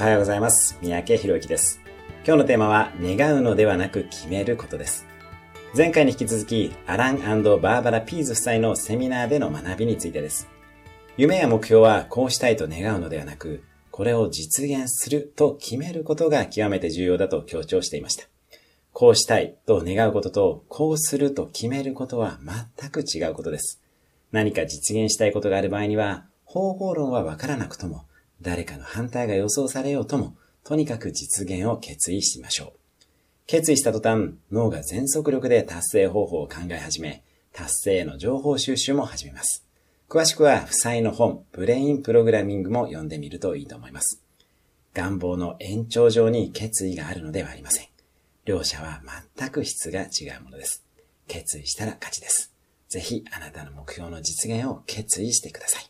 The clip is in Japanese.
おはようございます。三宅博之です。今日のテーマは、願うのではなく決めることです。前回に引き続き、アランバーバラ・ピーズ夫妻のセミナーでの学びについてです。夢や目標はこうしたいと願うのではなく、これを実現すると決めることが極めて重要だと強調していました。こうしたいと願うことと、こうすると決めることは全く違うことです。何か実現したいことがある場合には、方法論はわからなくとも、誰かの反対が予想されようとも、とにかく実現を決意しましょう。決意した途端、脳が全速力で達成方法を考え始め、達成への情報収集も始めます。詳しくは、負債の本、ブレインプログラミングも読んでみるといいと思います。願望の延長上に決意があるのではありません。両者は全く質が違うものです。決意したら勝ちです。ぜひあなたの目標の実現を決意してください。